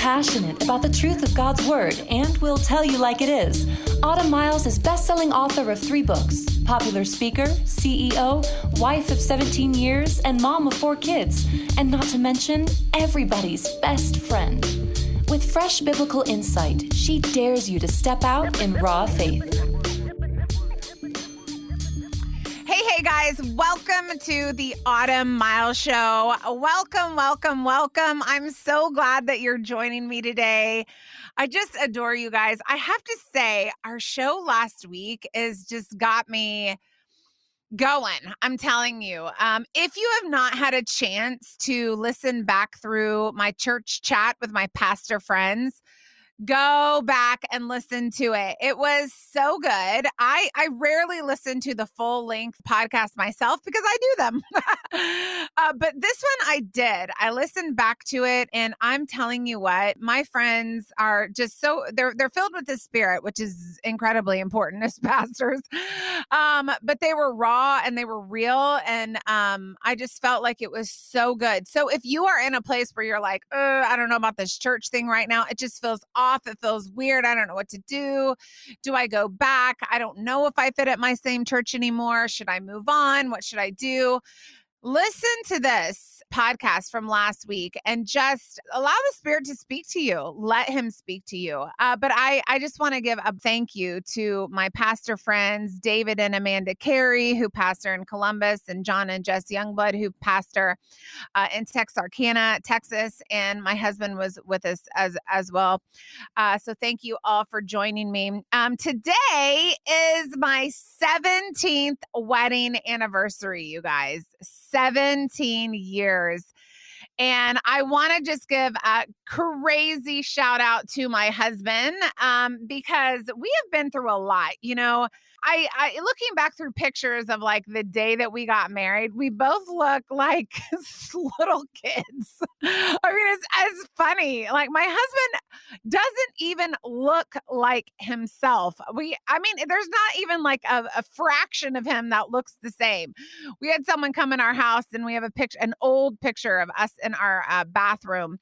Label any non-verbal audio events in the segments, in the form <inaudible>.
passionate about the truth of God's Word and will tell you like it is. Autumn Miles is best-selling author of three books, popular speaker, CEO, wife of 17 years, and mom of four kids, and not to mention everybody's best friend. With fresh biblical insight, she dares you to step out in raw faith. Hey guys, welcome to the Autumn Miles Show. Welcome, welcome, welcome. I'm so glad that you're joining me today. I just adore you guys. I have to say, our show last week is just got me going. I'm telling you. Um, if you have not had a chance to listen back through my church chat with my pastor friends, go back and listen to it. It was so good. I I rarely listen to the full length podcast myself because I do them. <laughs> uh, but this one I did. I listened back to it, and I'm telling you what, my friends are just so they're they're filled with the spirit, which is incredibly important as <laughs> pastors. Um, but they were raw and they were real, and um, I just felt like it was so good. So if you are in a place where you're like, I don't know about this church thing right now, it just feels awesome off. It feels weird. I don't know what to do. Do I go back? I don't know if I fit at my same church anymore. Should I move on? What should I do? Listen to this podcast from last week and just allow the spirit to speak to you. Let him speak to you. Uh, but i i just want to give a thank you to my pastor friends david and amanda carey who pastor in columbus and john and jess youngblood who pastor uh, in texarkana texas and my husband was with us as as well. Uh, so thank you all for joining me. Um, today is my 17th wedding anniversary you guys 17 years. And I want to just give a crazy shout out to my husband um, because we have been through a lot. You know, I, I looking back through pictures of like the day that we got married, we both look like <laughs> little kids. I mean, it's, it's funny. Like my husband doesn't even look like himself. We, I mean, there's not even like a, a fraction of him that looks the same. We had someone come in our house and we have a picture, an old picture of us in our uh, bathroom,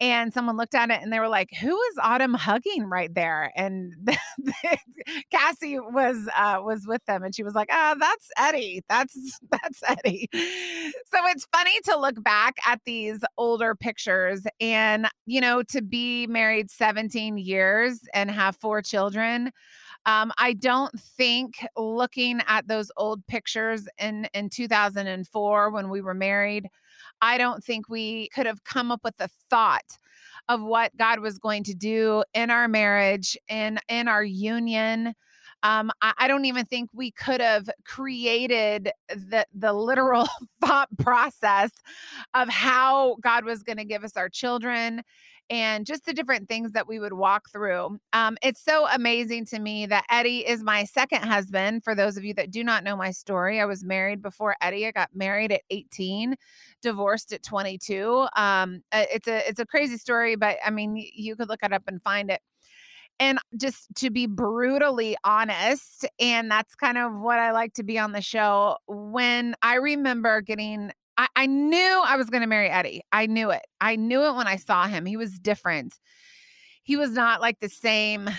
and someone looked at it and they were like, "Who is Autumn hugging right there?" And <laughs> Cassie was uh, was with them, and she was like, "Ah, oh, that's Eddie. That's <laughs> that's Eddie." So it's funny to look back at these older pictures, and you know, to be married 17 years and have four children. Um, I don't think looking at those old pictures in in 2004 when we were married, I don't think we could have come up with the thought of what God was going to do in our marriage and in our union. Um, I, I, don't even think we could have created the the literal <laughs> thought process of how God was going to give us our children and just the different things that we would walk through. Um, it's so amazing to me that Eddie is my second husband. For those of you that do not know my story, I was married before Eddie. I got married at 18, divorced at 22. Um, it's a it's a crazy story, but I mean, you could look it up and find it. And just to be brutally honest, and that's kind of what I like to be on the show. When I remember getting, I, I knew I was going to marry Eddie. I knew it. I knew it when I saw him. He was different. He was not like the same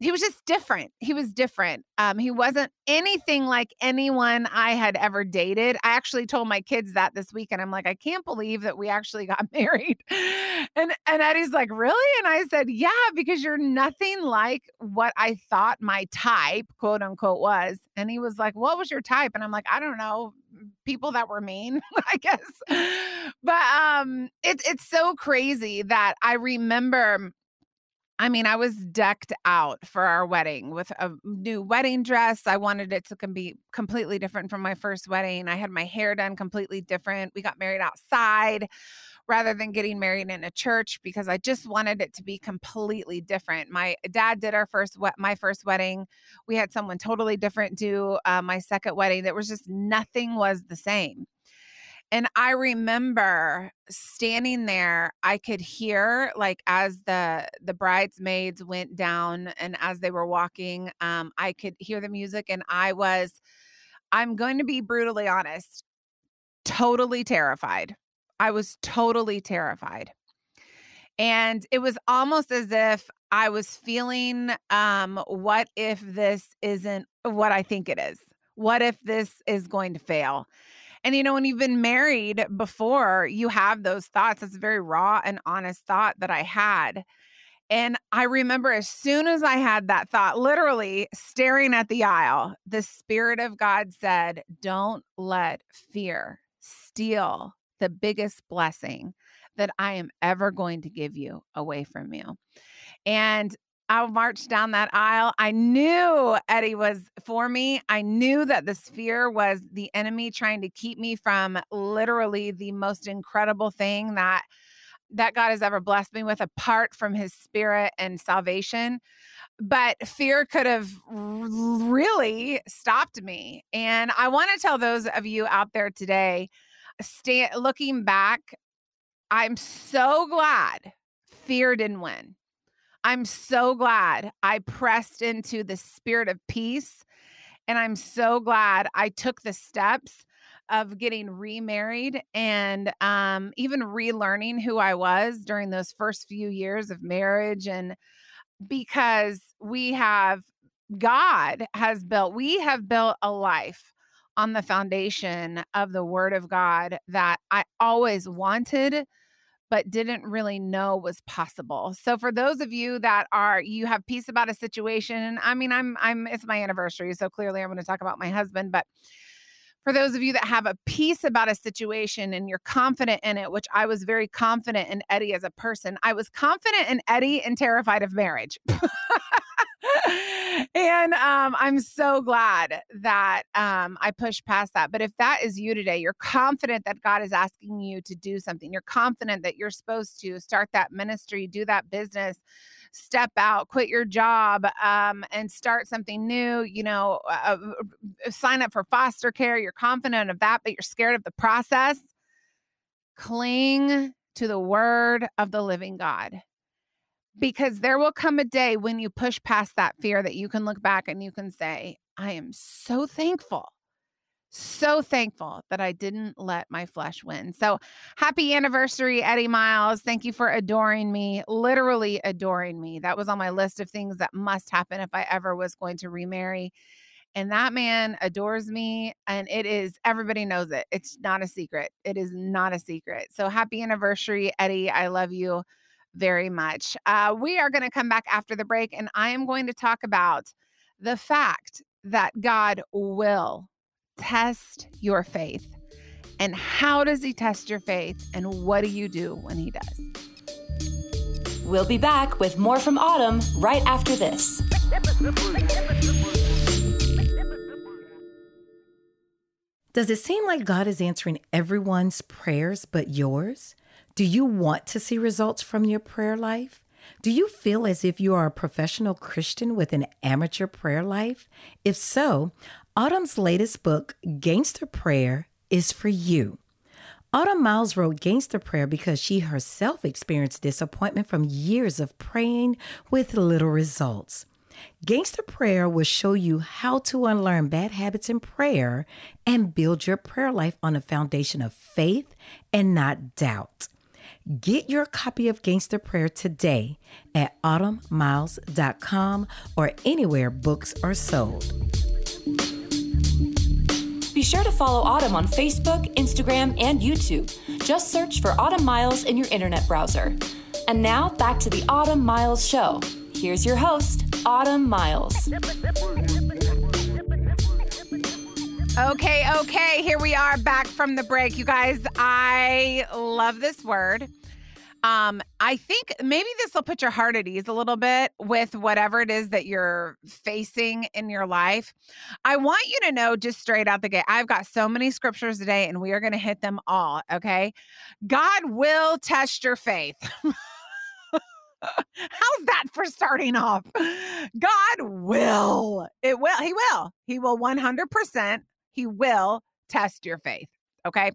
he was just different. He was different. Um, he wasn't anything like anyone I had ever dated. I actually told my kids that this weekend. I'm like, I can't believe that we actually got <laughs> married. And and Eddie's like, really? And I said, yeah, because you're nothing like what I thought my type, quote unquote, was. And he was like, what was your type? And I'm like, I don't know, people that were mean, <laughs> I guess. But um, it's it's so crazy that I remember I mean, I was decked out for our wedding with a new wedding dress. I wanted it to be completely different from my first wedding. I had my hair done completely different. We got married outside rather than getting married in a church because I just wanted it to be completely different. My dad did our first my first wedding. We had someone totally different do uh, my second wedding. That was just nothing was the same. And I remember standing there, I could hear like as the the bridesmaids went down and as they were walking, um, I could hear the music and I was, I'm going to be brutally honest, totally terrified. I was totally terrified. And it was almost as if I was feeling, um, what if this isn't what I think it is? What if this is going to fail? And you know, when you've been married before, you have those thoughts. It's a very raw and honest thought that I had. And I remember as soon as I had that thought, literally staring at the aisle, the Spirit of God said, Don't let fear steal the biggest blessing that I am ever going to give you away from you. And I marched down that aisle. I knew Eddie was for me. I knew that this fear was the enemy trying to keep me from literally the most incredible thing that that God has ever blessed me with apart from his spirit and salvation. But fear could have really stopped me. And I want to tell those of you out there today, stay, looking back, I'm so glad fear didn't win. I'm so glad I pressed into the spirit of peace. And I'm so glad I took the steps of getting remarried and um, even relearning who I was during those first few years of marriage. And because we have, God has built, we have built a life on the foundation of the word of God that I always wanted but didn't really know was possible. So for those of you that are you have peace about a situation, I mean I'm I'm it's my anniversary, so clearly I'm going to talk about my husband, but for those of you that have a peace about a situation and you're confident in it, which I was very confident in Eddie as a person. I was confident in Eddie and terrified of marriage. <laughs> <laughs> and um, I'm so glad that um, I pushed past that. But if that is you today, you're confident that God is asking you to do something, you're confident that you're supposed to start that ministry, do that business, step out, quit your job, um, and start something new, you know, uh, uh, sign up for foster care, you're confident of that, but you're scared of the process, cling to the word of the living God because there will come a day when you push past that fear that you can look back and you can say, I am so thankful, so thankful that I didn't let my flesh win. So happy anniversary, Eddie Miles. Thank you for adoring me, literally adoring me. That was on my list of things that must happen if I ever was going to remarry. And that man adores me, and it is, everybody knows it. It's not a secret. It is not a secret. So happy anniversary, Eddie. I love you very much. Uh, we are going to come back after the break, and I am going to talk about the fact that God will test your faith. And how does he test your faith? And what do you do when he does? We'll be back with more from Autumn right after this. Does it seem like God is answering everyone's prayers but yours? Do you want to see results from your prayer life? Do you feel as if you are a professional Christian with an amateur prayer life? If so, Autumn's latest book, Gangster Prayer, is for you. Autumn Miles wrote Gangster Prayer because she herself experienced disappointment from years of praying with little results. Gangster Prayer will show you how to unlearn bad habits in prayer and build your prayer life on a foundation of faith and not doubt. Get your copy of Gangster Prayer today at autumnmiles.com or anywhere books are sold. Be sure to follow Autumn on Facebook, Instagram, and YouTube. Just search for Autumn Miles in your internet browser. And now back to the Autumn Miles Show. Here's your host, Autumn Miles. Okay, okay, here we are back from the break. You guys, I love this word. Um, I think maybe this will put your heart at ease a little bit with whatever it is that you're facing in your life. I want you to know just straight out the gate. I've got so many scriptures today and we are going to hit them all, okay? God will test your faith. <laughs> How's that for starting off? God will. It will. He will. He will 100%. He will test your faith. Okay.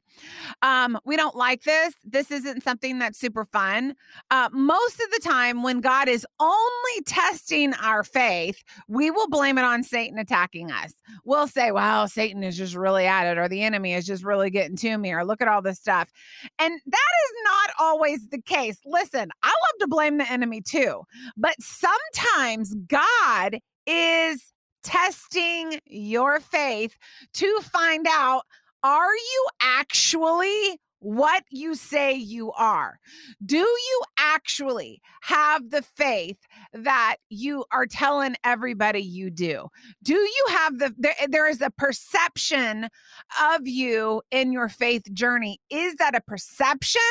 Um, we don't like this. This isn't something that's super fun. Uh, most of the time, when God is only testing our faith, we will blame it on Satan attacking us. We'll say, well, Satan is just really at it, or the enemy is just really getting to me, or look at all this stuff. And that is not always the case. Listen, I love to blame the enemy too. But sometimes God is testing your faith to find out are you actually what you say you are. Do you actually have the faith that you are telling everybody you do? Do you have the, there, eh, there is a perception of you in your faith journey. Is that a perception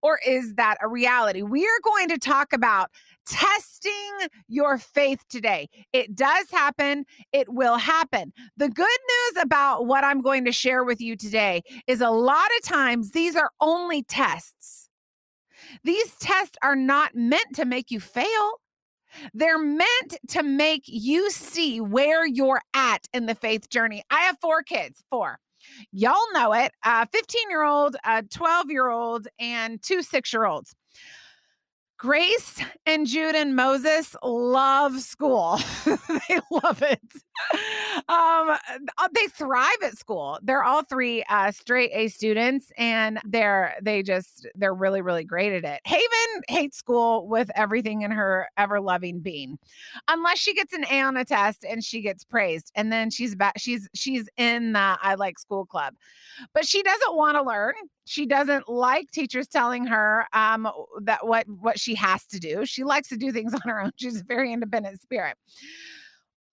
or is that a reality? We are going to talk about testing your faith today. It does happen, it will happen. The good news about what I'm going to share with you today is a lot of times these are only tests. These tests are not meant to make you fail. They're meant to make you see where you're at in the faith journey. I have four kids, four. Y'all know it. A 15 year old, a 12 year old, and two six year olds. Grace and Jude and Moses love school. <laughs> they love it. Um, uh, they thrive at school. They're all three uh, straight A students, and they're they just they're really really great at it. Haven hates school with everything in her ever loving being, unless she gets an A on a test and she gets praised, and then she's back. She's she's in the I like school club, but she doesn't want to learn she doesn't like teachers telling her um, that what what she has to do. She likes to do things <laughs> on her own. She's a very independent spirit.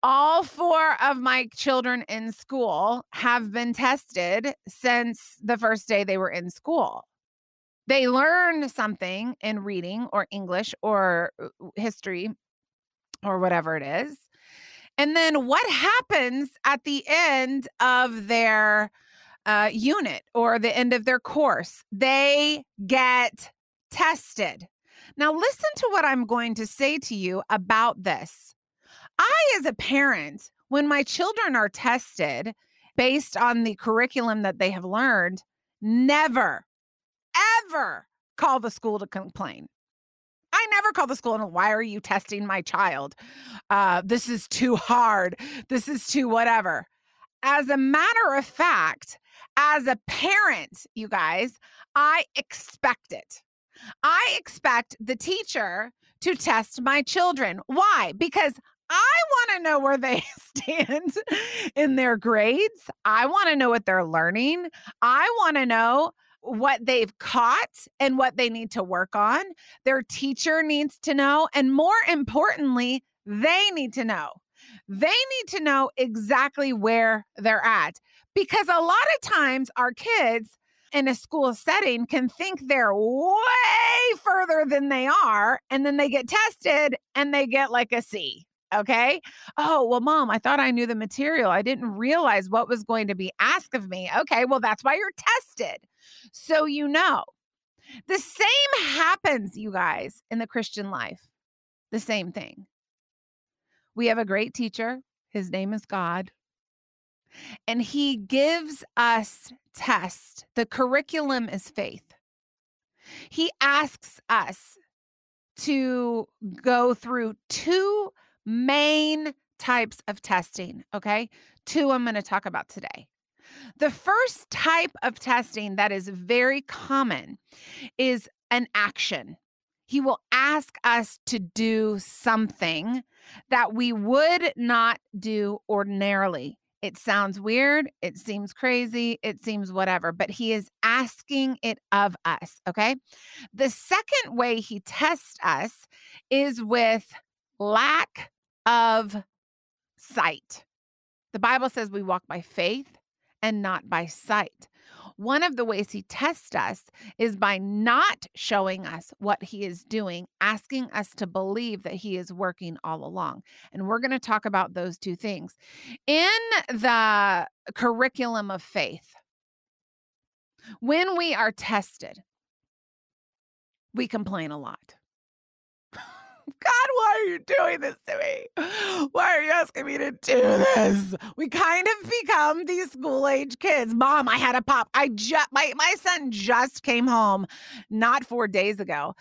All four of my children in school have been tested since the first day they were in school. They learn something in reading or English or uh, history or whatever it is. And then what happens at the end of their uh, unit or the end of their course. They get tested. Now, listen to what I'm going to say to you about this. I, as a parent, when my children are tested based on the curriculum that they have learned, never, ever call the school to complain. I never call the school and why are you testing my child? Uh, this is too hard. This is too whatever. As a matter of fact, as a parent, you guys, I expect it. I expect the teacher to test my children. Why? Because I want to know where they <laughs> stand in their grades. I want to know what they're learning. I want to know what they've caught and what they need to work on. Their teacher needs to know. And more importantly, they need to know. They need to know exactly where they're at because a lot of times our kids in a school setting can think they're way further than they are. And then they get tested and they get like a C. Okay. Oh, well, mom, I thought I knew the material. I didn't realize what was going to be asked of me. Okay. Well, that's why you're tested. So you know. The same happens, you guys, in the Christian life. The same thing. We have a great teacher. His name is God. And he gives us tests. The curriculum is faith. He asks us to go through two main types of testing. Okay. Two I'm going to talk about today. The first type of testing that is very common is an action. He will ask us to do something that we would not do ordinarily. It sounds weird. It seems crazy. It seems whatever, but he is asking it of us. Okay. The second way he tests us is with lack of sight. The Bible says we walk by faith and not by sight. One of the ways he tests us is by not showing us what he is doing, asking us to believe that he is working all along. And we're going to talk about those two things. In the curriculum of faith, when we are tested, we complain a lot. God, why are you doing this to me? Why are you asking me to do this? We kind of become these school age kids. Mom, I had a pop. I just my my son just came home not 4 days ago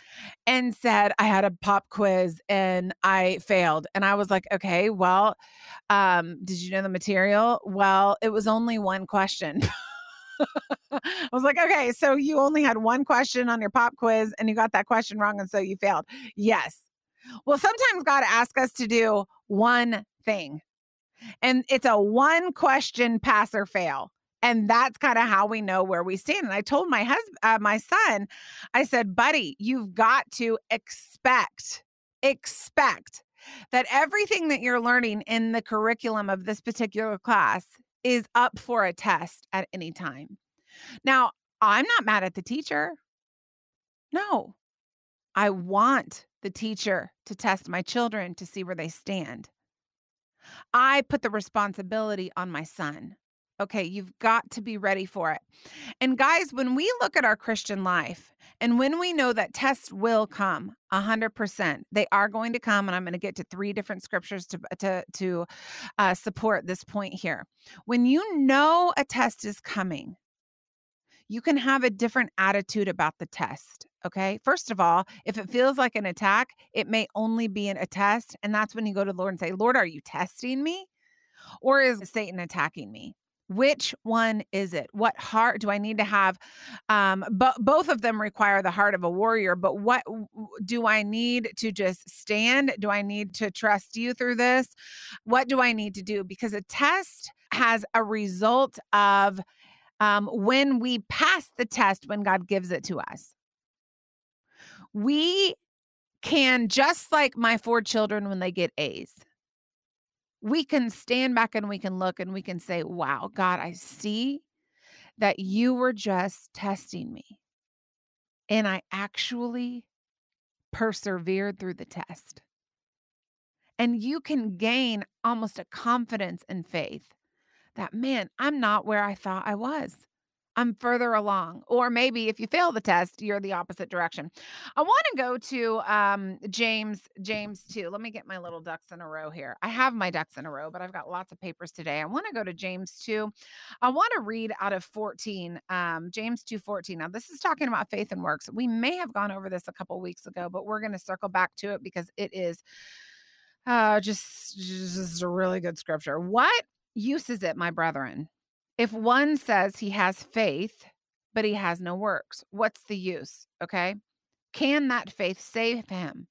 and said I had a pop quiz and I failed. And I was like, "Okay, well, um, did you know the material?" Well, it was only one question. <laughs> I was like, okay, so you only had one question on your pop quiz and you got that question wrong. And so you failed. Yes. Well, sometimes God asks us to do one thing, and it's a one question pass or fail. And that's kind of how we know where we stand. And I told my husband, uh, my son, I said, buddy, you've got to expect, expect that everything that you're learning in the curriculum of this particular class is up for a test at any time. Now, I'm not mad at the teacher. No, I want the teacher to test my children to see where they stand. I put the responsibility on my son. Okay, you've got to be ready for it. And guys, when we look at our Christian life and when we know that tests will come 100%, they are going to come. And I'm going to get to three different scriptures to, to, to uh, support this point here. When you know a test is coming, you can have a different attitude about the test. Okay. First of all, if it feels like an attack, it may only be an, a test. And that's when you go to the Lord and say, Lord, are you testing me? Or is Satan attacking me? Which one is it? What heart do I need to have? Um, but both of them require the heart of a warrior. But what do I need to just stand? Do I need to trust you through this? What do I need to do? Because a test has a result of um, when we pass the test when God gives it to us. We can, just like my four children when they get A's, we can stand back and we can look and we can say, Wow, God, I see that you were just testing me. And I actually persevered through the test. And you can gain almost a confidence and faith that, man, I'm not where I thought I was. I'm further along. Or maybe if you fail the test, you're the opposite direction. I want to go to um, James, James 2. Let me get my little ducks in a row here. I have my ducks in a row, but I've got lots of papers today. I want to go to James 2. I want to read out of 14, um, James 2 14. Now, this is talking about faith and works. We may have gone over this a couple weeks ago, but we're going to circle back to it because it is uh, just, just a really good scripture. What use is it, my brethren? If one says he has faith, but he has no works, what's the use? Okay. Can that faith save him?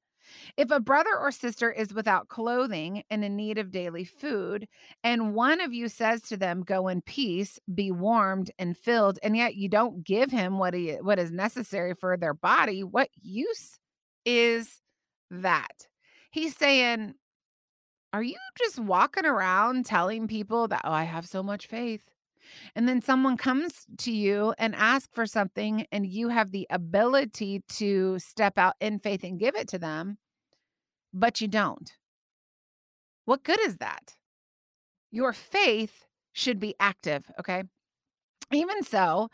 If a brother or sister is without clothing and in need of daily food, and one of you says to them, Go in peace, be warmed and filled, and yet you don't give him what, he, what is necessary for their body, what use is that? He's saying, Are you just walking around telling people that, Oh, I have so much faith? and then someone comes to you and asks for something and you have the ability to step out in faith and give it to them but you don't what good is that your faith should be active okay even so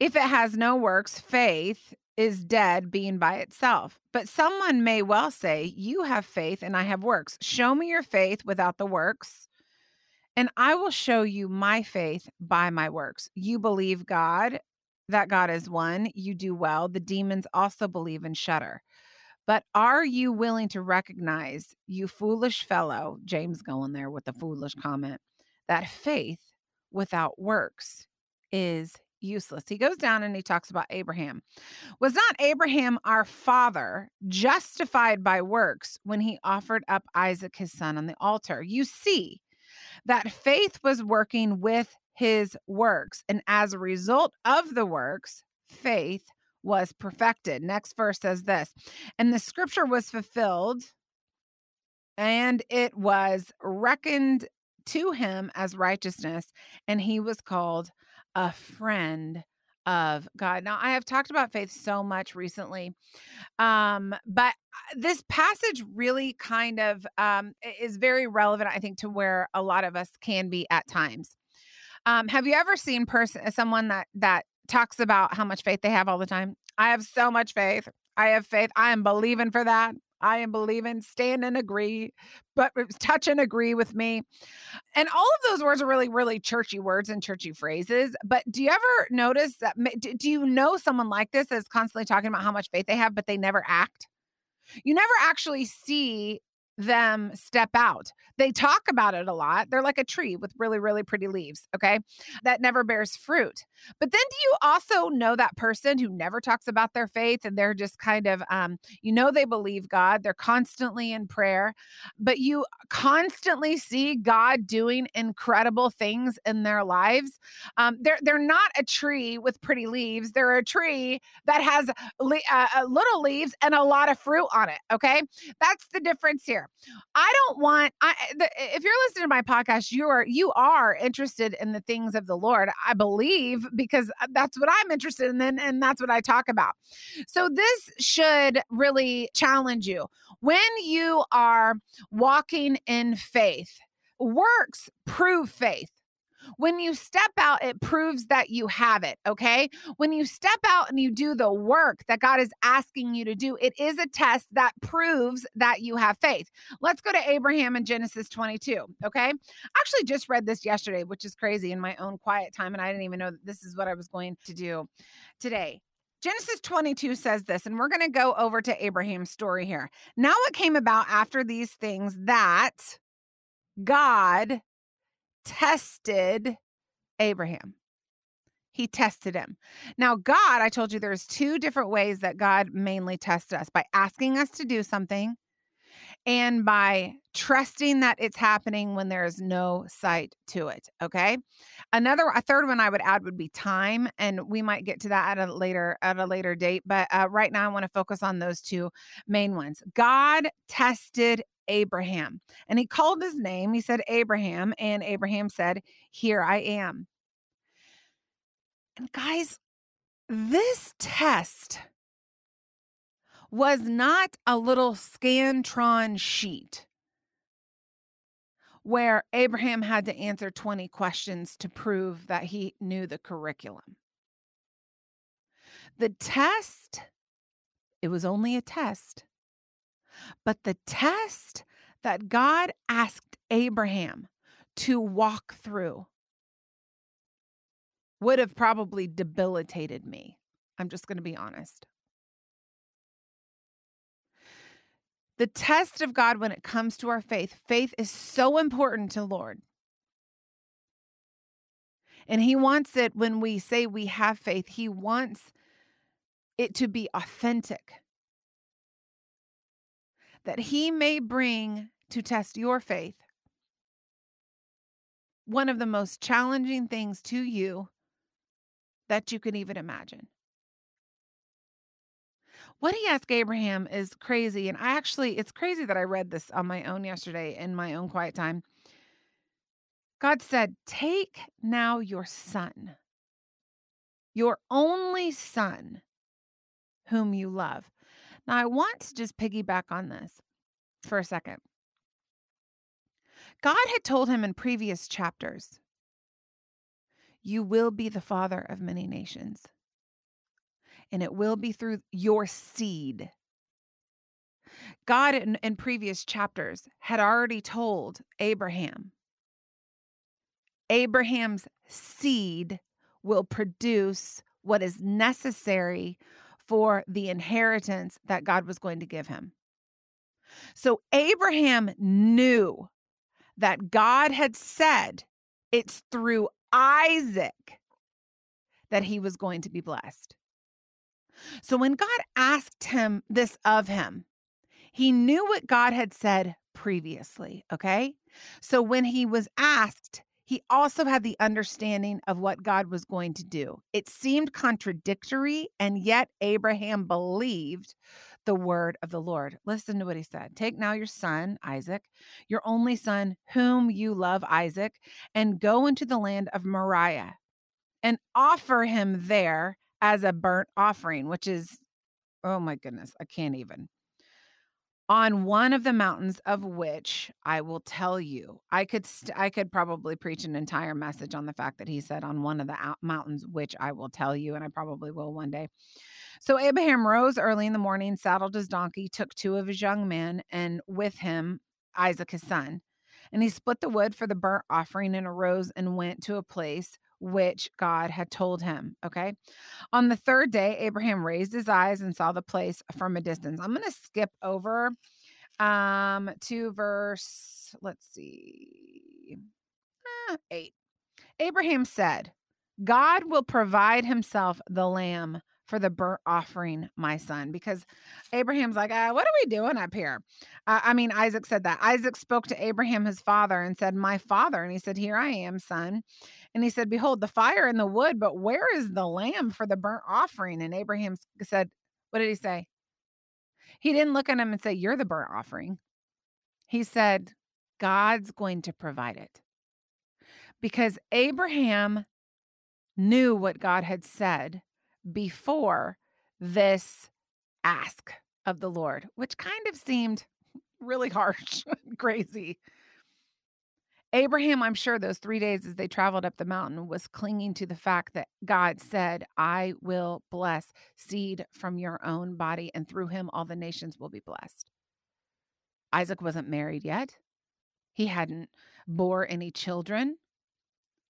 if it has no works faith is dead being by itself. But someone may well say, You have faith and I have works. Show me your faith without the works, and I will show you my faith by my works. You believe God, that God is one, you do well. The demons also believe and shudder. But are you willing to recognize, you foolish fellow, James going there with the foolish comment, that faith without works is useless. He goes down and he talks about Abraham. Was not Abraham our father justified by works when he offered up Isaac his son on the altar? You see, that faith was working with his works. And as a result of the works, faith was perfected. Next verse says this And the scripture was fulfilled, and it was reckoned to him as righteousness, and he was called a friend of God. Now, I have talked about faith so much recently, um, but uh, this passage really kind of um, is very relevant, I think, to where a lot of us can be at times. Um, have you ever seen person someone that that talks about how much faith they have all the time? I have so much faith. I have faith. I am believing for that. I am believing, stand and agree, but touch and agree with me. And all of those words are really, really churchy words and churchy phrases. But do you ever notice that? Do you know someone like this that's constantly talking about how much faith they have, but they never act? You never actually see them step out. They talk about it a lot. They're like a tree with really, really pretty leaves, okay, that never bears fruit. But then do you also know that person who never talks about their faith and they're just kind of, um, you know, they believe God, they're constantly in prayer, but you constantly see God doing incredible things in their lives. Um, they're, they're not a tree with pretty leaves, they're a tree that has le- uh, uh little leaves and a lot of fruit on it, okay? That's the difference here. I don't want I the, if you're listening to my podcast, you are you are interested in the things of the Lord. I believe because uh, that's what I'm interested in and, and that's what I talk about. So this should really challenge you. When you are walking in faith, works prove faith. When you step out, it proves that you have it. Okay. When you step out and you do the work that God is asking you to do, it is a test that proves that you have faith. Let's go to Abraham in Genesis 22. Okay. I actually just read this yesterday, which is crazy in my own quiet time. And I didn't even know that this is what I was going to do today. Genesis 22 says this, and we're going to go over to Abraham's story here. Now, it came about after these things that God tested Abraham. He tested him. Now, God, I told you there's two different ways that God mainly tests us by asking us to do something and by trusting that it's happening when there is no sight to it. Okay. Another, a third one I would add would be time, and we might get to that at a later at a later date. But uh, right now, I want to focus on those two main ones. God tested Abraham. And he called his name. He said, Abraham. And Abraham said, Here I am. And guys, this test was not a little Scantron sheet where Abraham had to answer 20 questions to prove that he knew the curriculum. The test, it was only a test, but the test that God asked Abraham to walk through would have probably debilitated me. I'm just going to be honest. The test of God when it comes to our faith, faith is so important to Lord. And he wants it when we say we have faith, he wants it to be authentic that he may bring to test your faith one of the most challenging things to you that you can even imagine. What he asked Abraham is crazy. And I actually, it's crazy that I read this on my own yesterday in my own quiet time. God said, Take now your son, your only son, whom you love. Now, I want to just piggyback on this for a second. God had told him in previous chapters, You will be the father of many nations, and it will be through your seed. God, in, in previous chapters, had already told Abraham, Abraham's seed will produce what is necessary for the inheritance that God was going to give him. So Abraham knew that God had said it's through Isaac that he was going to be blessed. So when God asked him this of him, he knew what God had said previously. Okay. So when he was asked, he also had the understanding of what God was going to do. It seemed contradictory, and yet Abraham believed the word of the Lord. Listen to what he said Take now your son, Isaac, your only son, whom you love, Isaac, and go into the land of Moriah and offer him there as a burnt offering, which is, oh my goodness, I can't even on one of the mountains of which I will tell you. I could st- I could probably preach an entire message on the fact that he said on one of the out- mountains which I will tell you and I probably will one day. So Abraham rose early in the morning, saddled his donkey, took two of his young men and with him Isaac his son. And he split the wood for the burnt offering and arose and went to a place which God had told him. Okay. On the third day, Abraham raised his eyes and saw the place from a distance. I'm going to skip over um, to verse, let's see, uh, eight. Abraham said, God will provide himself the lamb for the burnt offering, my son, because Abraham's like, uh, what are we doing up here? Uh, I mean, Isaac said that. Isaac spoke to Abraham, his father, and said, My father. And he said, Here I am, son. And he said, Behold, the fire and the wood, but where is the lamb for the burnt offering? And Abraham said, What did he say? He didn't look at him and say, You're the burnt offering. He said, God's going to provide it. Because Abraham knew what God had said before this ask of the Lord, which kind of seemed <laughs> really harsh, <laughs> crazy. Abraham, I'm sure those three days as they traveled up the mountain, was clinging to the fact that God said, I will bless seed from your own body, and through him all the nations will be blessed. Isaac wasn't married yet, he hadn't bore any children.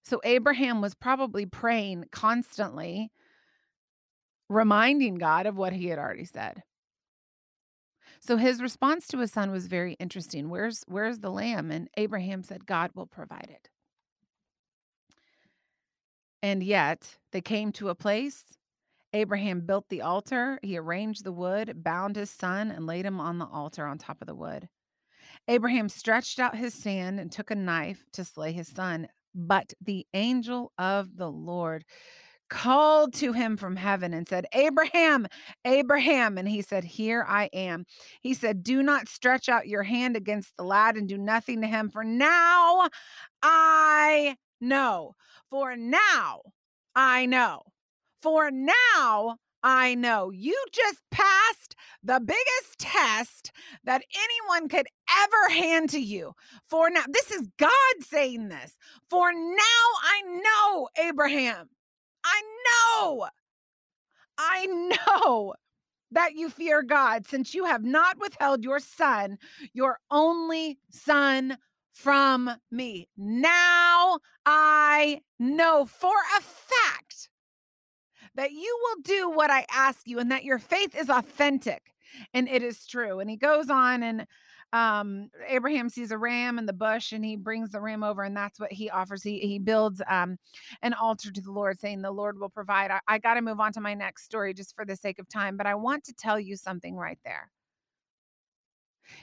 So Abraham was probably praying constantly reminding God of what he had already said. So his response to his son was very interesting. Where's where's the lamb? And Abraham said, God will provide it. And yet they came to a place. Abraham built the altar. He arranged the wood, bound his son, and laid him on the altar on top of the wood. Abraham stretched out his hand and took a knife to slay his son. But the angel of the Lord called to him from heaven and said, Abraham, Abraham. And he said, Here I am. He said, Do not stretch out your hand against the lad and do nothing to him, for now I know. For now I know. For now I know. You just passed the biggest test that anyone could ever hand to you. For now, this is God saying this. For now I know, Abraham I know, I know that you fear God, since you have not withheld your son, your only son, from me. Now I know for a fact that you will do what I ask you and that your faith is authentic and it is true. And he goes on and um, Abraham sees a ram in the bush and he brings the ram over and that's what he offers. He he builds um, an altar to the Lord, saying the Lord will provide. I, I got to move on to my next story just for the sake of time, but I want to tell you something right there.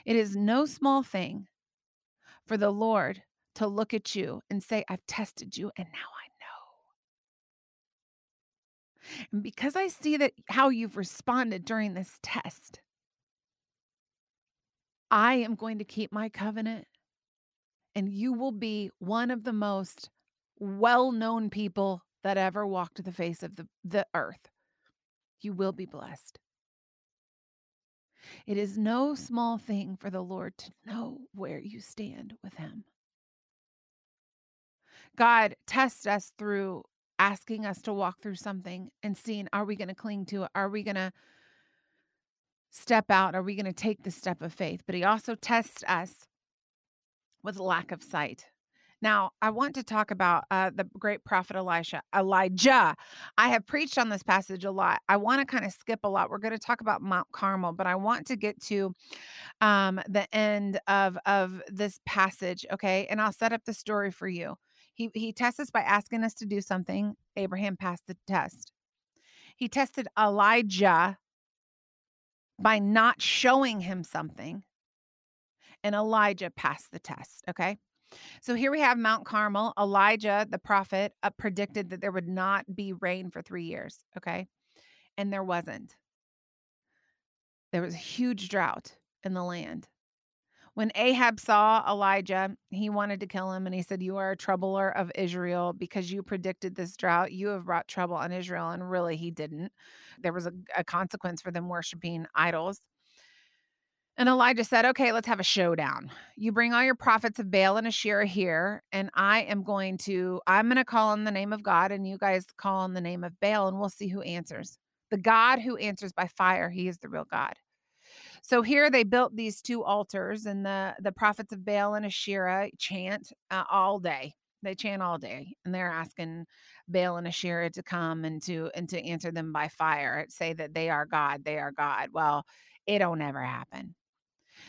It is no small thing for the Lord to look at you and say, I've tested you and now I know. And because I see that how you've responded during this test, I am going to keep my covenant, and you will be one of the most well known people that ever walked the face of the, the earth. You will be blessed. It is no small thing for the Lord to know where you stand with Him. God tests us through asking us to walk through something and seeing are we going to cling to it? Are we going to step out? Are we going to take the step of faith? But he also tests us with lack of sight. Now, I want to talk about uh, the great prophet Elisha, Elijah. I have preached on this passage a lot. I want to kind of skip a lot. We're going to talk about Mount Carmel, but I want to get to um, the end of of this passage, okay? And I'll set up the story for you. He he tests us by asking us to do something. Abraham passed the test. He tested Elijah by not showing him something. And Elijah passed the test. Okay. So here we have Mount Carmel. Elijah, the prophet, uh, predicted that there would not be rain for three years. Okay. And there wasn't. There was a huge drought in the land. When Ahab saw Elijah, he wanted to kill him and he said, You are a troubler of Israel because you predicted this drought. You have brought trouble on Israel. And really, he didn't. There was a, a consequence for them worshiping idols. And Elijah said, Okay, let's have a showdown. You bring all your prophets of Baal and Asherah here, and I am going to, I'm going to call on the name of God, and you guys call on the name of Baal, and we'll see who answers. The God who answers by fire, he is the real God. So here they built these two altars, and the the prophets of Baal and Asherah chant uh, all day. They chant all day, and they're asking Baal and Asherah to come and to and to answer them by fire. Say that they are God, they are God. Well, it don't ever happen.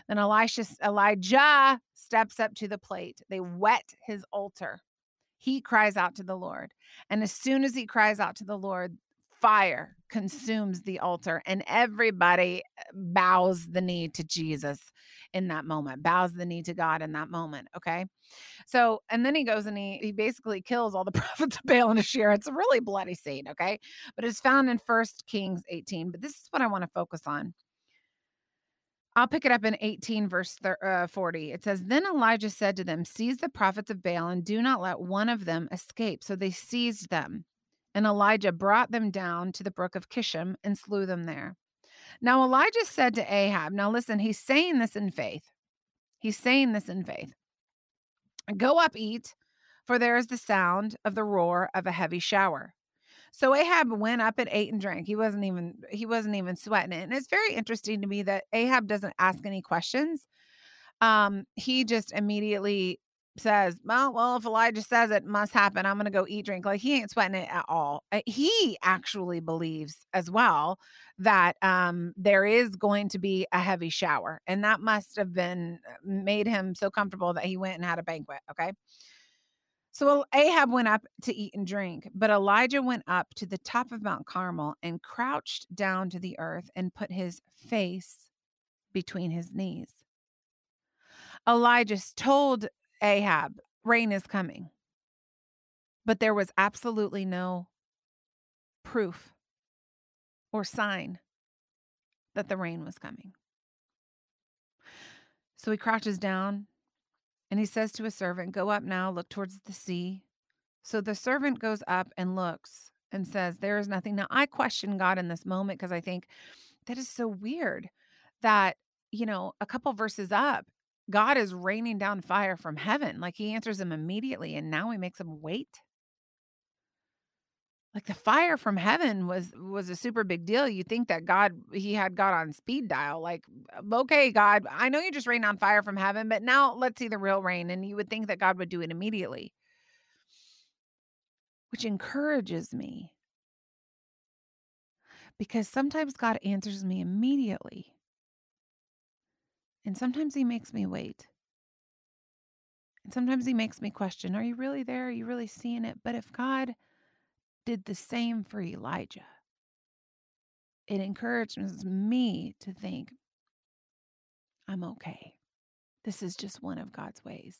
Then Elisha, Elijah steps up to the plate. They wet his altar. He cries out to the Lord. And as soon as he cries out to the Lord, fire consumes the altar and everybody uh, bows the knee to Jesus in that moment, bows the knee to God in that moment. Okay. So, and then he goes and he, he basically kills all the <laughs> prophets of Baal and Asherah. It's a really bloody scene. Okay. But it's found in First Kings 18. But this is what I want to focus on. I'll pick it up in 18, verse uh, 40. It says, Then Elijah said to them, Seize the prophets of Baal and do not let one of them escape. So they seized them. And Elijah brought them down to the brook of Kishon and slew them there. Now Elijah said to Ahab, Now listen, he's saying this in faith. He's saying this in faith. Go up, eat, for there is the sound of the roar of a heavy shower. So Ahab went up and ate and drank. He wasn't even he wasn't even sweating it. And it's very interesting to me that Ahab doesn't ask any questions. Um, he just immediately says, well, well, if Elijah says it must happen, I'm going to go eat, drink. Like he ain't sweating it at all. Uh, he actually believes as well that um, there is going to be a heavy shower. And that must have been uh, made him so comfortable that he went and had a banquet. Okay. So Ahab went up to eat and drink, but Elijah went up to the top of Mount Carmel and crouched down to the earth and put his face between his knees. Elijah told Ahab, rain is coming. But there was absolutely no proof or sign that the rain was coming. So he crouches down and he says to a servant, Go up now, look towards the sea. So the servant goes up and looks and says, There is nothing. Now, I question God in this moment because I think that is so weird that, you know, a couple verses up, God is raining down fire from heaven. Like he answers them immediately, and now he makes them wait. Like the fire from heaven was was a super big deal. You think that God he had God on speed dial. Like, okay, God, I know you just rained on fire from heaven, but now let's see the real rain. And you would think that God would do it immediately. Which encourages me. Because sometimes God answers me immediately. And sometimes he makes me wait. And sometimes he makes me question Are you really there? Are you really seeing it? But if God did the same for Elijah, it encourages me to think, I'm okay. This is just one of God's ways.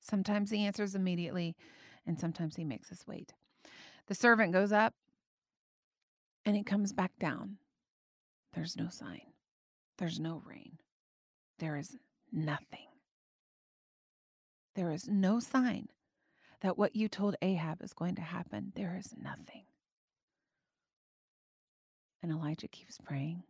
Sometimes he answers immediately, and sometimes he makes us wait. The servant goes up and he comes back down. There's no sign, there's no rain. There is nothing. There is no sign that what you told Ahab is going to happen. There is nothing. And Elijah keeps praying.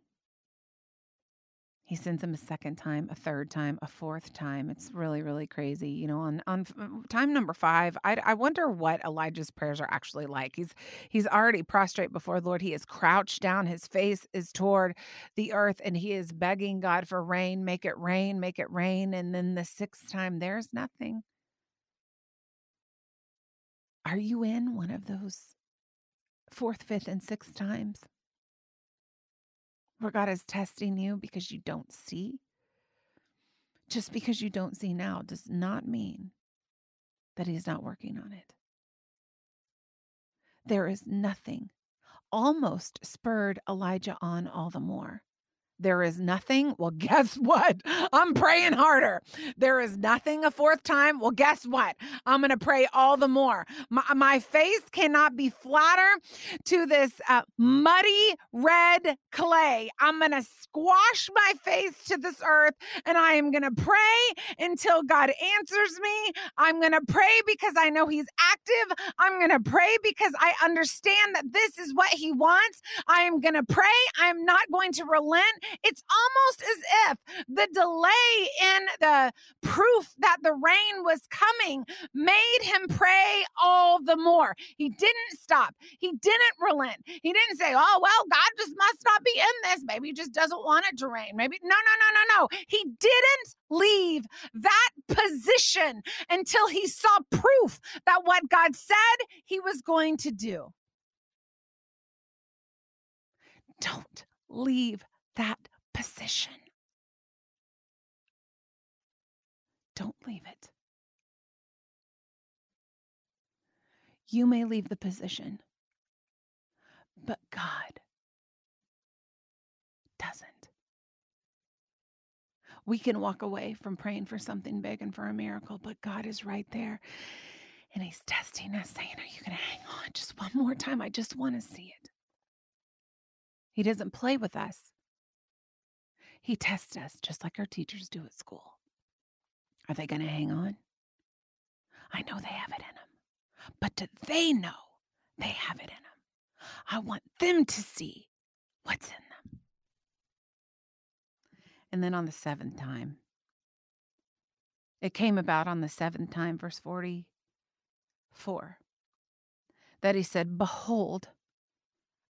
He sends him a second time, a third time, a fourth time. It's really, really crazy. You know, on on mm, time number five, I, I wonder what Elijah's prayers are actually like. He's he's already prostrate before the Lord. He is crouched down. His face is toward the earth, and he is begging God for rain. Make it rain. Make it rain. And then the sixth time, there's nothing. Are you in one of those fourth, fifth, and sixth times? Where God is testing you because you don't see. Just because you don't see now does not mean that He's not working on it. There is nothing almost spurred Elijah on all the more there is nothing. Well, <laughs> guess what? I'm praying harder. There is nothing a fourth time. Well, guess what? I'm going to pray all the more. My, my, face cannot be flatter to this uh, muddy red clay. I'm going to squash my face to this earth and I am going to pray until God answers me. I'm going to pray because I know He's active. I'm going to pray because I understand that this is what He wants. I am going to pray. I'm not going to relent it's almost as if the delay in the proof that the rain was coming made him pray all the more. He didn't stop, he didn't relent. He didn't say, Oh, well, God just must not be in this. Maybe he just doesn't want it to rain. Maybe, no, no, no, no, no. He didn't leave that position until he saw proof that what God said he was going to do. Don't leave that position. Don't leave it. You may leave the position, but God doesn't. We can walk away from praying for something big and for a miracle, but God is right there. And He's testing us, saying, Are you going to hang on just one more time? I just want to see it. He doesn't play with us, He tests us just like our teachers do at school. Are they going to hang on? I know they have it in them, but do they know they have it in them? I want them to see what's in them. And then on the seventh time, it came about on the seventh time, verse 44, that he said, Behold,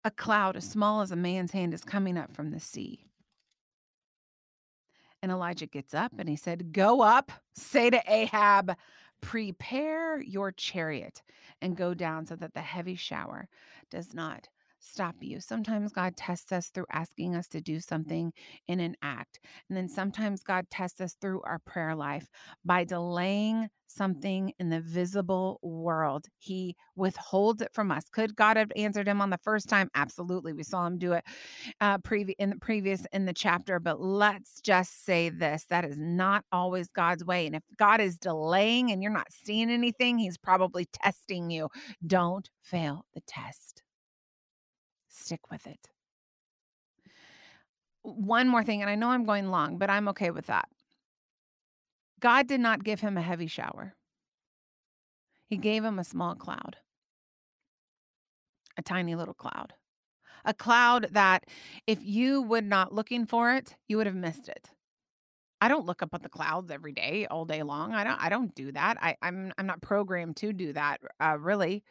a cloud as small as a man's hand is coming up from the sea. And Elijah gets up and he mm-hmm. said, Go up, say to Ahab, prepare your chariot and go down so that the heavy shower does not stop you. Sometimes God tests us through asking us to do something in an act. And then sometimes God tests us through our prayer life by delaying something in the visible world. He withholds it from us. Could God have answered him on the first time? Absolutely. We saw him do it uh, previ- in the previous in the chapter. But let's just say this that is not always God's way. And if God is delaying and you're not seeing anything, he's probably testing you. Don't fail the test stick with it. One more thing, and I know I'm going long, but I'm okay with that. God did not give him a heavy shower, He gave him a small cloud, a tiny little cloud. A cloud that if you would not looking for it, you would have missed it. I don't look up at the clouds every day, all day long. I don't. I don't do that. I, I'm. I'm not programmed to do that. Uh, really,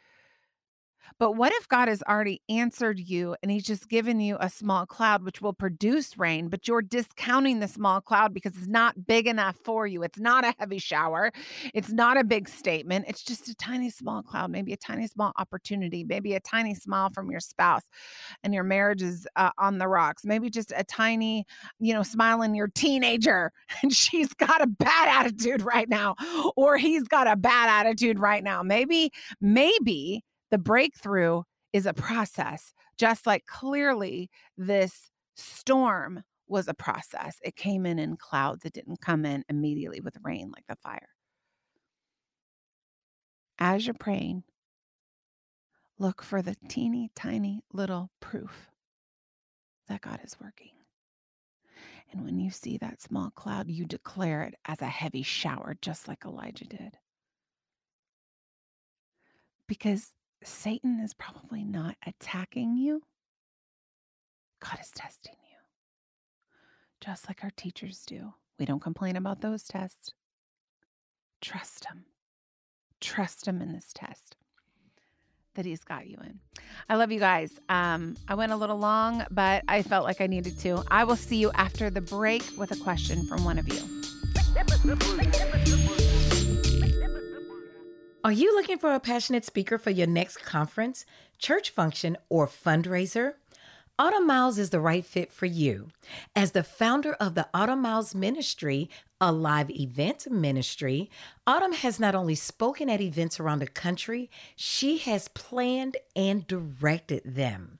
but what if God has already answered you and he's just given you a small cloud which will produce rain, but you're discounting the small cloud because it's not big enough for you? It's not a heavy shower. It's not a big statement. It's just a tiny small cloud, maybe a tiny small opportunity, maybe a tiny smile from your spouse and your marriage is uh, on the rocks. Maybe just a tiny, you know, smile in your teenager <laughs> and she's got a bad attitude right now or he's got a bad attitude right now. Maybe, maybe the breakthrough is a process, just like clearly this storm was a process. It came in in clouds, it didn't come in immediately with rain like the fire. As you're praying, look for the teeny tiny little proof that God is working. And when you see that small cloud, you declare it as a heavy shower, just like Elijah did. Because Satan is probably not attacking you. God is testing you, just like our teachers do. We don't complain about those tests. Trust Him. Trust Him in this test that He's got you in. I love you guys. Um, I went a little long, but I felt like I needed to. I will see you after the break with a question from one of you. Are you looking for a passionate speaker for your next conference, church function, or fundraiser? Autumn Miles is the right fit for you. As the founder of the Autumn Miles Ministry, a live event ministry, Autumn has not only spoken at events around the country, she has planned and directed them.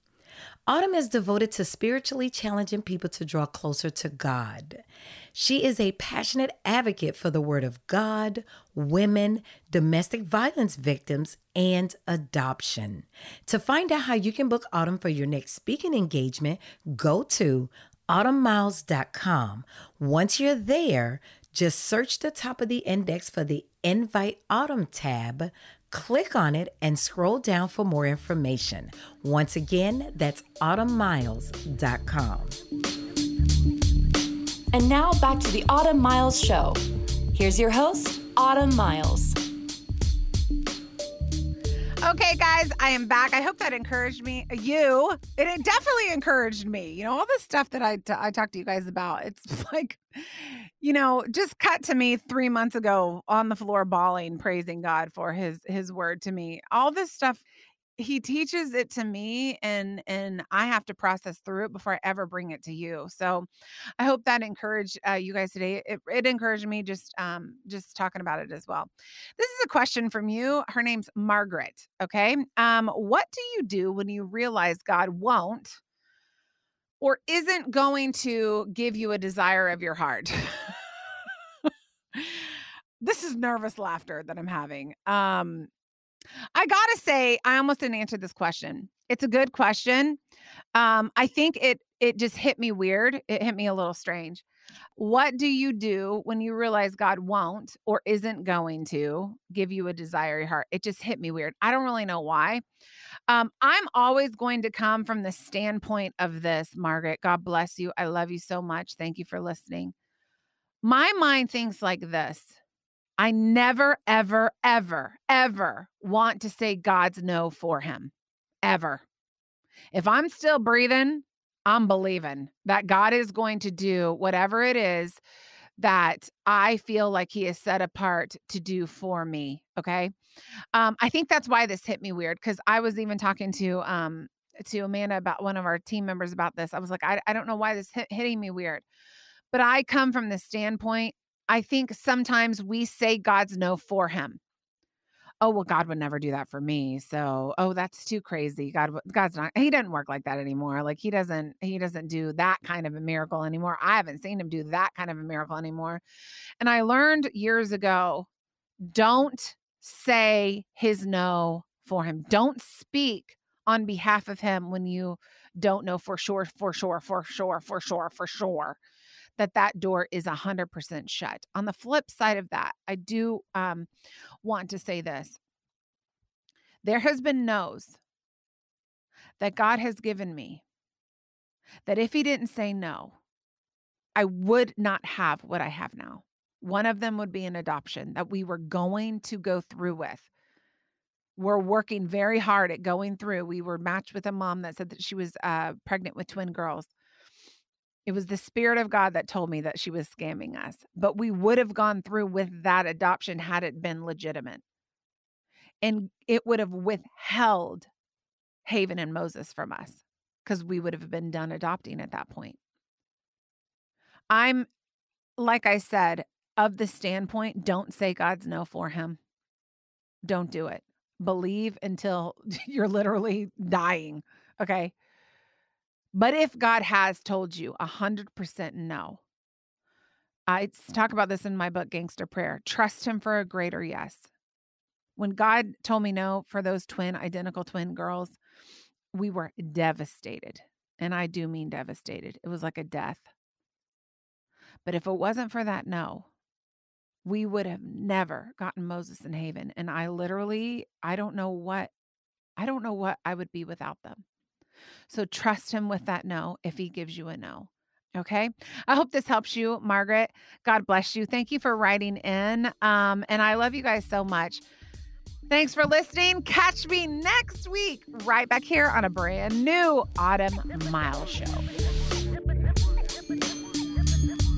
Autumn is devoted to spiritually challenging people to draw closer to God. She is a passionate advocate for the Word of God, women, domestic violence victims, and adoption. To find out how you can book Autumn for your next speaking engagement, go to autumnmiles.com. Once you're there, just search the top of the index for the Invite Autumn tab. Click on it and scroll down for more information. Once again, that's autumnmiles.com. And now back to the Autumn Miles Show. Here's your host, Autumn Miles. Okay, guys, I am back. I hope that encouraged me. You, it definitely encouraged me. You know, all the stuff that I, t- I talked to you guys about. It's <laughs> like, you know, just cut to me three months ago on the floor, bawling, praising God for His His word to me. All this stuff he teaches it to me and and i have to process through it before i ever bring it to you. So i hope that encouraged uh, you guys today. It, it encouraged me just um just talking about it as well. This is a question from you. Her name's margaret okay? Um what do you do when you realize god won't or isn't going to give you a desire of your heart? <laughs> This is nervous laughter that i'm having. Um I gotta say, I almost didn't answer this question. It's a good question. Um, I think it it just hit me weird. It hit me a little strange. What do you do when you realize God won't or isn't going to give you a desire heart? It just hit me weird. I don't really know why. Um, I'm always going to come from the standpoint of this, Margaret. God bless you. I love you so much. Thank you for listening. My mind thinks like this I never, ever, ever, ever want to say God's no for him. Ever. If I'm still breathing, I'm believing that God is going to do whatever it is that I feel like he is set apart to do for me. Okay. Um, I think that's why this hit me weird because I was even talking to um to Amanda about one of our team members about this. I was like, I, I don't know why this hit, hitting me weird. But I come from the standpoint I think sometimes we say God's no for him. Oh, well, God would never do that for me. So, oh, that's too crazy. God, God's not, he doesn't work like that anymore. Like he doesn't, he doesn't do that kind of a miracle anymore. I haven't seen him do that kind of a miracle anymore. And I learned years ago don't say his no for him. Don't speak on behalf of him when you don't know for sure, for sure, for sure, for sure, for sure that that door is 100% shut. On the flip side of that, I do um, want to say this. There has been no's that God has given me that if he didn't say no, I would not have what I have now. One of them would be an adoption that we were going to go through with. We're working very hard at going through. We were matched with a mom that said that she was uh, pregnant with twin girls. It was the Spirit of God that told me that she was scamming us, but we would have gone through with that adoption had it been legitimate. And it would have withheld Haven and Moses from us because we would have been done adopting at that point. I'm, like I said, of the standpoint, don't say God's no for him. Don't do it. Believe until <laughs> you're literally dying. Okay. But if God has told you a 100% no, I talk about this in my book, Gangster Prayer. Trust Him for a greater yes. When God told me no for those twin, identical twin girls, we were devastated. And I do mean devastated. It was like a death. But if it wasn't for that no, we would have never gotten Moses and Haven. And I literally, I don't know what, I don't know what I would be without them. So trust him with that no if he gives you a no. Okay. I hope this helps you, Margaret. God bless you. Thank you for writing in. Um, and I love you guys so much. Thanks for listening. Catch me next week, right back here on a brand new Autumn Miles Show.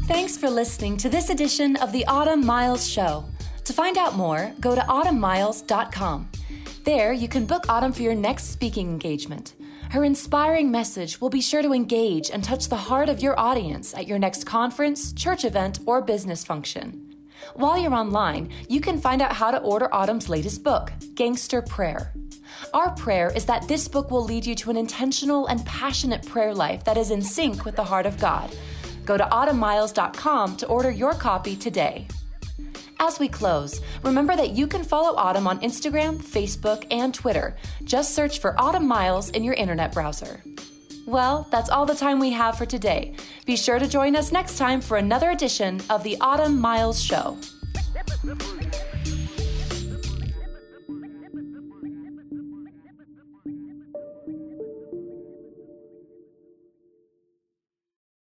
Thanks for listening to this edition of the Autumn Miles Show. To find out more, go to autumnmiles.com. There, you can book Autumn for your next speaking engagement. Her inspiring message will be sure to engage and touch the heart of your audience at your next conference, church event, or business function. While you're online, you can find out how to order Autumn's latest book, Gangster Prayer. Our prayer is that this book will lead you to an intentional and passionate prayer life that is in sync with the heart of God. Go to autumnmiles.com to order your copy today. As we close, remember that you can follow Autumn on Instagram, Facebook, and Twitter. Just search for Autumn Miles in your internet browser. Well, that's all the time we have for today. Be sure to join us next time for another edition of the Autumn Miles Show.